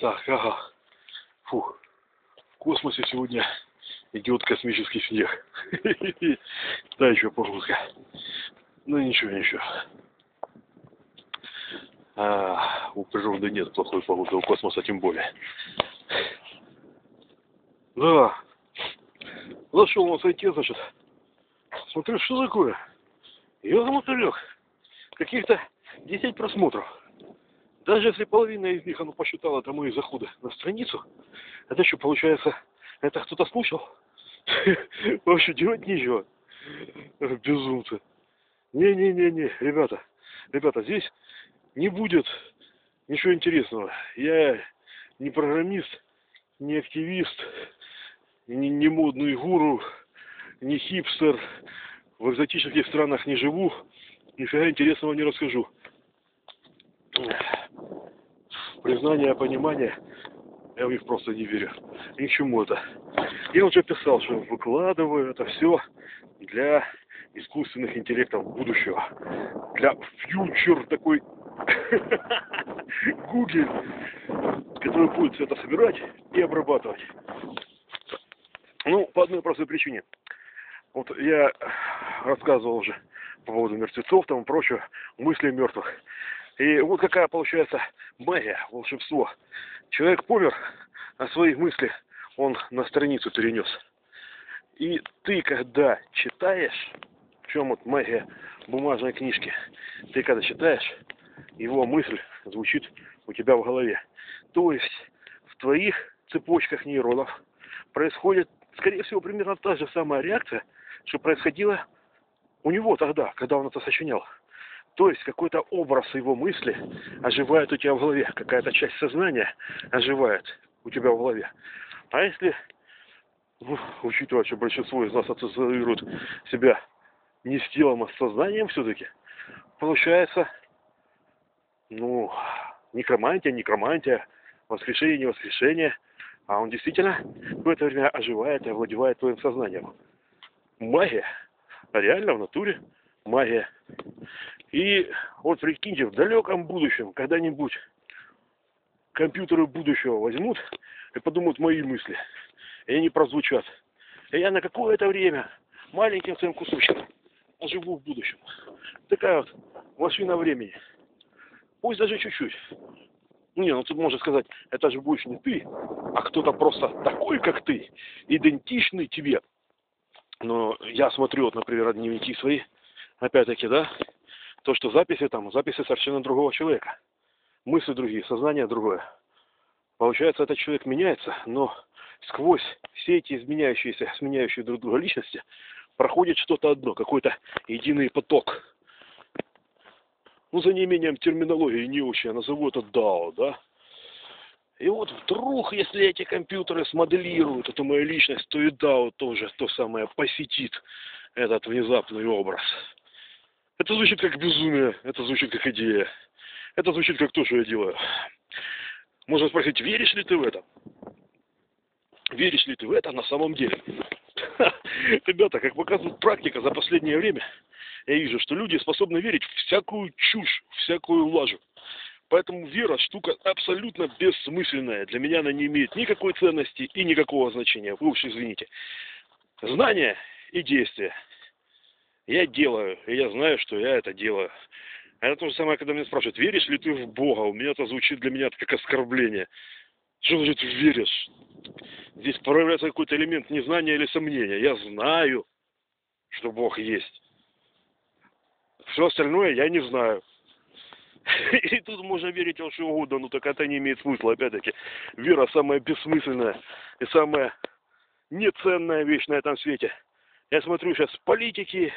Так, ага. Фу. В космосе сегодня идет космический снег. Да, еще погодка. Ну ничего, ничего. А, у природы нет плохой погоды, у космоса тем более. Да. Зашел на сайте, значит. Смотрю, что такое? Ёрмотылёк. Каких-то 10 просмотров. Даже если половина из них, оно посчитало, это мои заходы на страницу, это что, получается, это кто-то слушал? Вообще делать нечего. Безумцы. Не-не-не-не, ребята, ребята, здесь не будет ничего интересного. Я не программист, не активист, не, не модный гуру, не хипстер, в экзотических странах не живу, нифига интересного не расскажу. Признание, понимание, я в них просто не верю. Ни к чему это. Я уже писал, что выкладываю это все для искусственных интеллектов будущего. Для фьючер такой Google, который будет все это собирать и обрабатывать. Ну, по одной простой причине. Вот я рассказывал уже по поводу мертвецов там и прочего, мысли мертвых. И вот какая получается магия, волшебство. Человек помер, а свои мысли он на страницу перенес. И ты, когда читаешь, в чем вот магия бумажной книжки, ты когда читаешь, его мысль звучит у тебя в голове. То есть в твоих цепочках нейронов происходит, скорее всего, примерно та же самая реакция, что происходила у него тогда, когда он это сочинял. То есть какой-то образ его мысли оживает у тебя в голове, какая-то часть сознания оживает у тебя в голове. А если, ну, учитывая, что большинство из нас ассоциирует себя не с телом, а с сознанием все-таки, получается, ну, некромантия, некромантия, воскрешение, не воскрешение, а он действительно в это время оживает и овладевает твоим сознанием. Магия, реально в натуре магия. И вот прикиньте, в далеком будущем, когда-нибудь компьютеры будущего возьмут и подумают мои мысли, и они прозвучат. И я на какое-то время маленьким своим кусочком оживу в будущем. Такая вот машина времени. Пусть даже чуть-чуть. Не, ну тут можно сказать, это же будешь не ты, а кто-то просто такой, как ты, идентичный тебе. Но я смотрю, вот, например, дневники свои, опять-таки, да, то, что записи там, записи совершенно другого человека. Мысли другие, сознание другое. Получается, этот человек меняется, но сквозь все эти изменяющиеся, сменяющие друг друга личности проходит что-то одно, какой-то единый поток. Ну, за неимением терминологии не очень, я назову это DAO, да? И вот вдруг, если эти компьютеры смоделируют эту мою личность, то и DAO тоже то самое посетит этот внезапный образ. Это звучит как безумие, это звучит как идея. Это звучит как то, что я делаю. Можно спросить, веришь ли ты в это? Веришь ли ты в это на самом деле? Ребята, как показывает практика за последнее время, я вижу, что люди способны верить в всякую чушь, всякую лажу. Поэтому вера штука абсолютно бессмысленная. Для меня она не имеет никакой ценности и никакого значения. Вы уж извините. Знание и действие. Я делаю, и я знаю, что я это делаю. А это то же самое, когда меня спрашивают, веришь ли ты в Бога? У меня это звучит для меня как оскорбление. Что значит веришь? Здесь проявляется какой-то элемент незнания или сомнения. Я знаю, что Бог есть. Все остальное я не знаю. И тут можно верить во что угодно, но так это не имеет смысла. Опять-таки, вера самая бессмысленная и самая неценная вещь на этом свете. Я смотрю сейчас политики,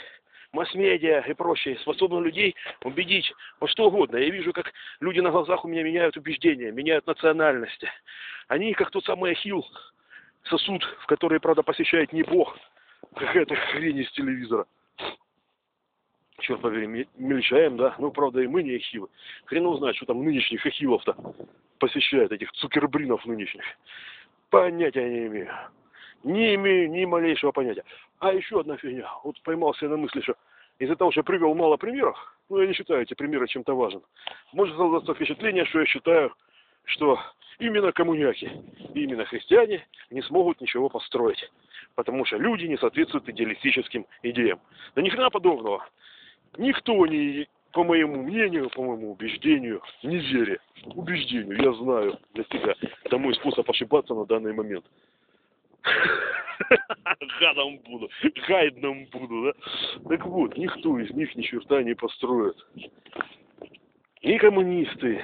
масс-медиа и прочее способны людей убедить во что угодно. Я вижу, как люди на глазах у меня меняют убеждения, меняют национальности. Они, как тот самый ахилл, сосуд, в который, правда, посещает не Бог, какая-то хрень из телевизора черт побери, мельчаем, да, ну, правда, и мы не ахиллы. Хрен узнать, что там нынешних ахиллов-то посещает, этих цукербринов нынешних. Понятия не имею. Не имею ни малейшего понятия. А еще одна фигня. Вот поймался на мысли, что из-за того, что я привел мало примеров, ну, я не считаю эти примеры чем-то важным, может создаться впечатление, что я считаю, что именно коммуняки, именно христиане не смогут ничего построить. Потому что люди не соответствуют идеалистическим идеям. Да ни хрена подобного. Никто не, по моему мнению, по моему убеждению, не вере, убеждению, я знаю для себя. Это мой способ ошибаться на данный момент. Гадом буду, гайдом буду, да? Так вот, никто из них ни черта не построит. Ни коммунисты,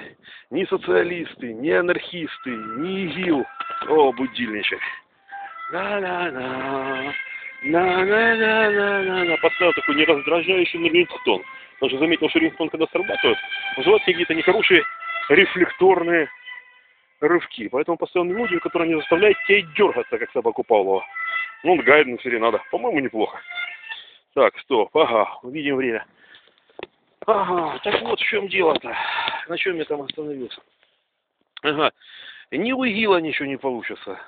ни социалисты, ни анархисты, ни ИГИЛ. О, будильничек. На-на-на. На-на-на-на-на. Поставил такой нераздражающий рингтон. Он же заметил, что рингтон, когда срабатывает, вызывает какие-то нехорошие рефлекторные рывки. Поэтому поставил мелодию, которая не заставляет тебя дергаться, как собаку Павлова. Ну, гайден серенада. По-моему, неплохо. Так, стоп. Ага, увидим время. Ага, так вот в чем дело-то. На чем я там остановился? Ага. Ни у ИГИЛа ничего не получится.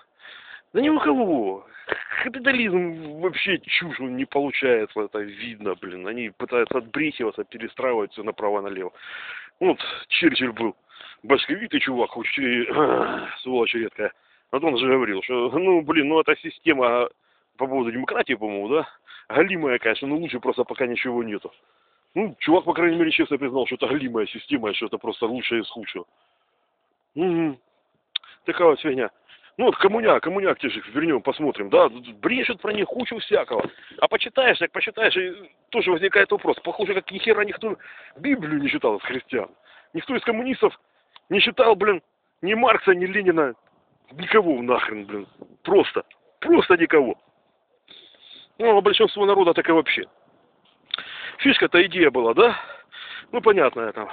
Да ни у кого. Капитализм вообще чушь он не получается, это видно, блин. Они пытаются отбрехиваться, перестраивать все направо-налево. Вот Черчилль был башковитый чувак, хоть сволочь редкая. Вот он же говорил, что, ну, блин, ну, эта система по поводу демократии, по-моему, да, галимая, конечно, но лучше просто пока ничего нету. Ну, чувак, по крайней мере, честно признал, что это галимая система, что это просто лучшее из худшего. Угу. Такая вот фигня. Ну вот коммуняк, коммуняк те же вернем, посмотрим, да, брешут про них кучу всякого. А почитаешь, так почитаешь, и тоже возникает вопрос. Похоже, как ни хера никто Библию не читал из христиан. Никто из коммунистов не читал, блин, ни Маркса, ни Ленина, никого нахрен, блин. Просто, просто никого. Ну, а большинство народа так и вообще. Фишка-то идея была, да? Ну, понятно, там,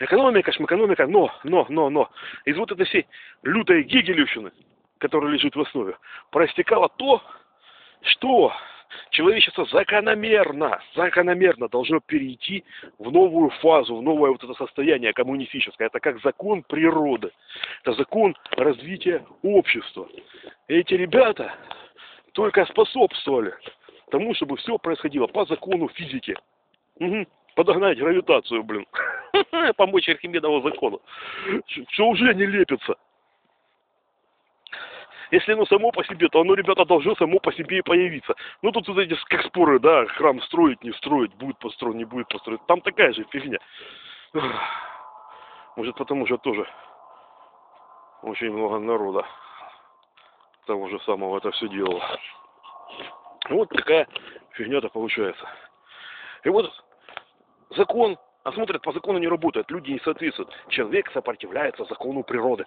экономика, шмэкономика, но, но, но, но. Из вот этой всей лютой гегелевщины, которая лежит в основе, проистекало то, что человечество закономерно, закономерно должно перейти в новую фазу, в новое вот это состояние коммунистическое. Это как закон природы. Это закон развития общества. Эти ребята только способствовали тому, чтобы все происходило по закону физики. Угу. Подогнать гравитацию, блин. Помочь Архимедову закону. Все уже не лепится. Если оно само по себе, то оно, ребята, должно само по себе и появиться. Ну, тут вот эти как споры, да, храм строить, не строить, будет построен, не будет построен. Там такая же фигня. Может, потому что тоже очень много народа того же самого это все делало. Вот такая фигня-то получается. И вот закон, а смотрят, по закону не работает, люди не соответствуют. Человек сопротивляется закону природы.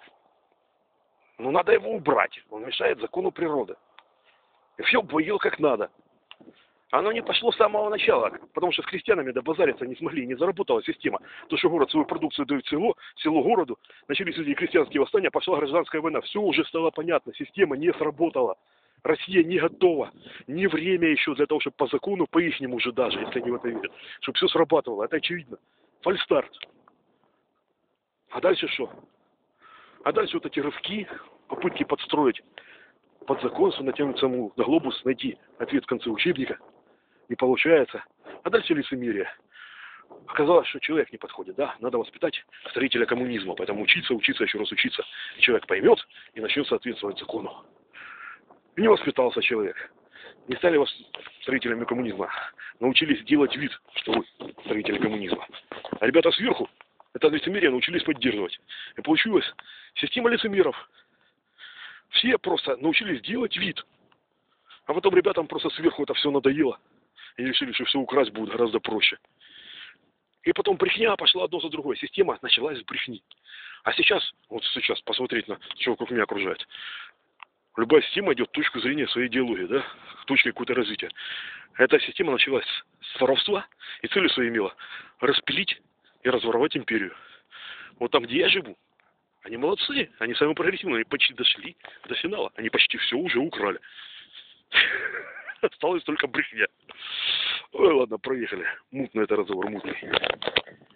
Ну, надо его убрать. Он мешает закону природы. И все было как надо. Оно не пошло с самого начала, потому что с крестьянами добазариться не смогли, не заработала система. То, что город свою продукцию дает село, село городу, начались эти крестьянские восстания, пошла гражданская война. Все уже стало понятно, система не сработала. Россия не готова. Не время еще для того, чтобы по закону, по ихнему уже даже, если они в это верят, чтобы все срабатывало. Это очевидно. Фальстарт. А дальше что? А дальше вот эти рывки, попытки подстроить под закон, натянуть саму на глобус, найти ответ в конце учебника. Не получается. А дальше лицемерие. Оказалось, что человек не подходит, да, надо воспитать строителя коммунизма, поэтому учиться, учиться, еще раз учиться. И человек поймет и начнет соответствовать закону. И не воспитался человек. Не стали вас строителями коммунизма. Научились делать вид, что вы строители коммунизма. А ребята сверху это лицемерие научились поддерживать. И получилась система лицемеров. Все просто научились делать вид. А потом ребятам просто сверху это все надоело. И решили, что все украсть будет гораздо проще. И потом брехня пошла одно за другой. Система началась с брехни. А сейчас, вот сейчас, посмотреть на что вокруг меня окружает. Любая система идет точку зрения своей идеологии, да, точкой какой-то развития. Эта система началась с воровства и целью своей имела распилить и разворовать империю. Вот там, где я живу, они молодцы, они самые прогрессивные, они почти дошли до финала, они почти все уже украли. Осталось только брехня. Ой, ладно, проехали. Мутный это разговор, мутный.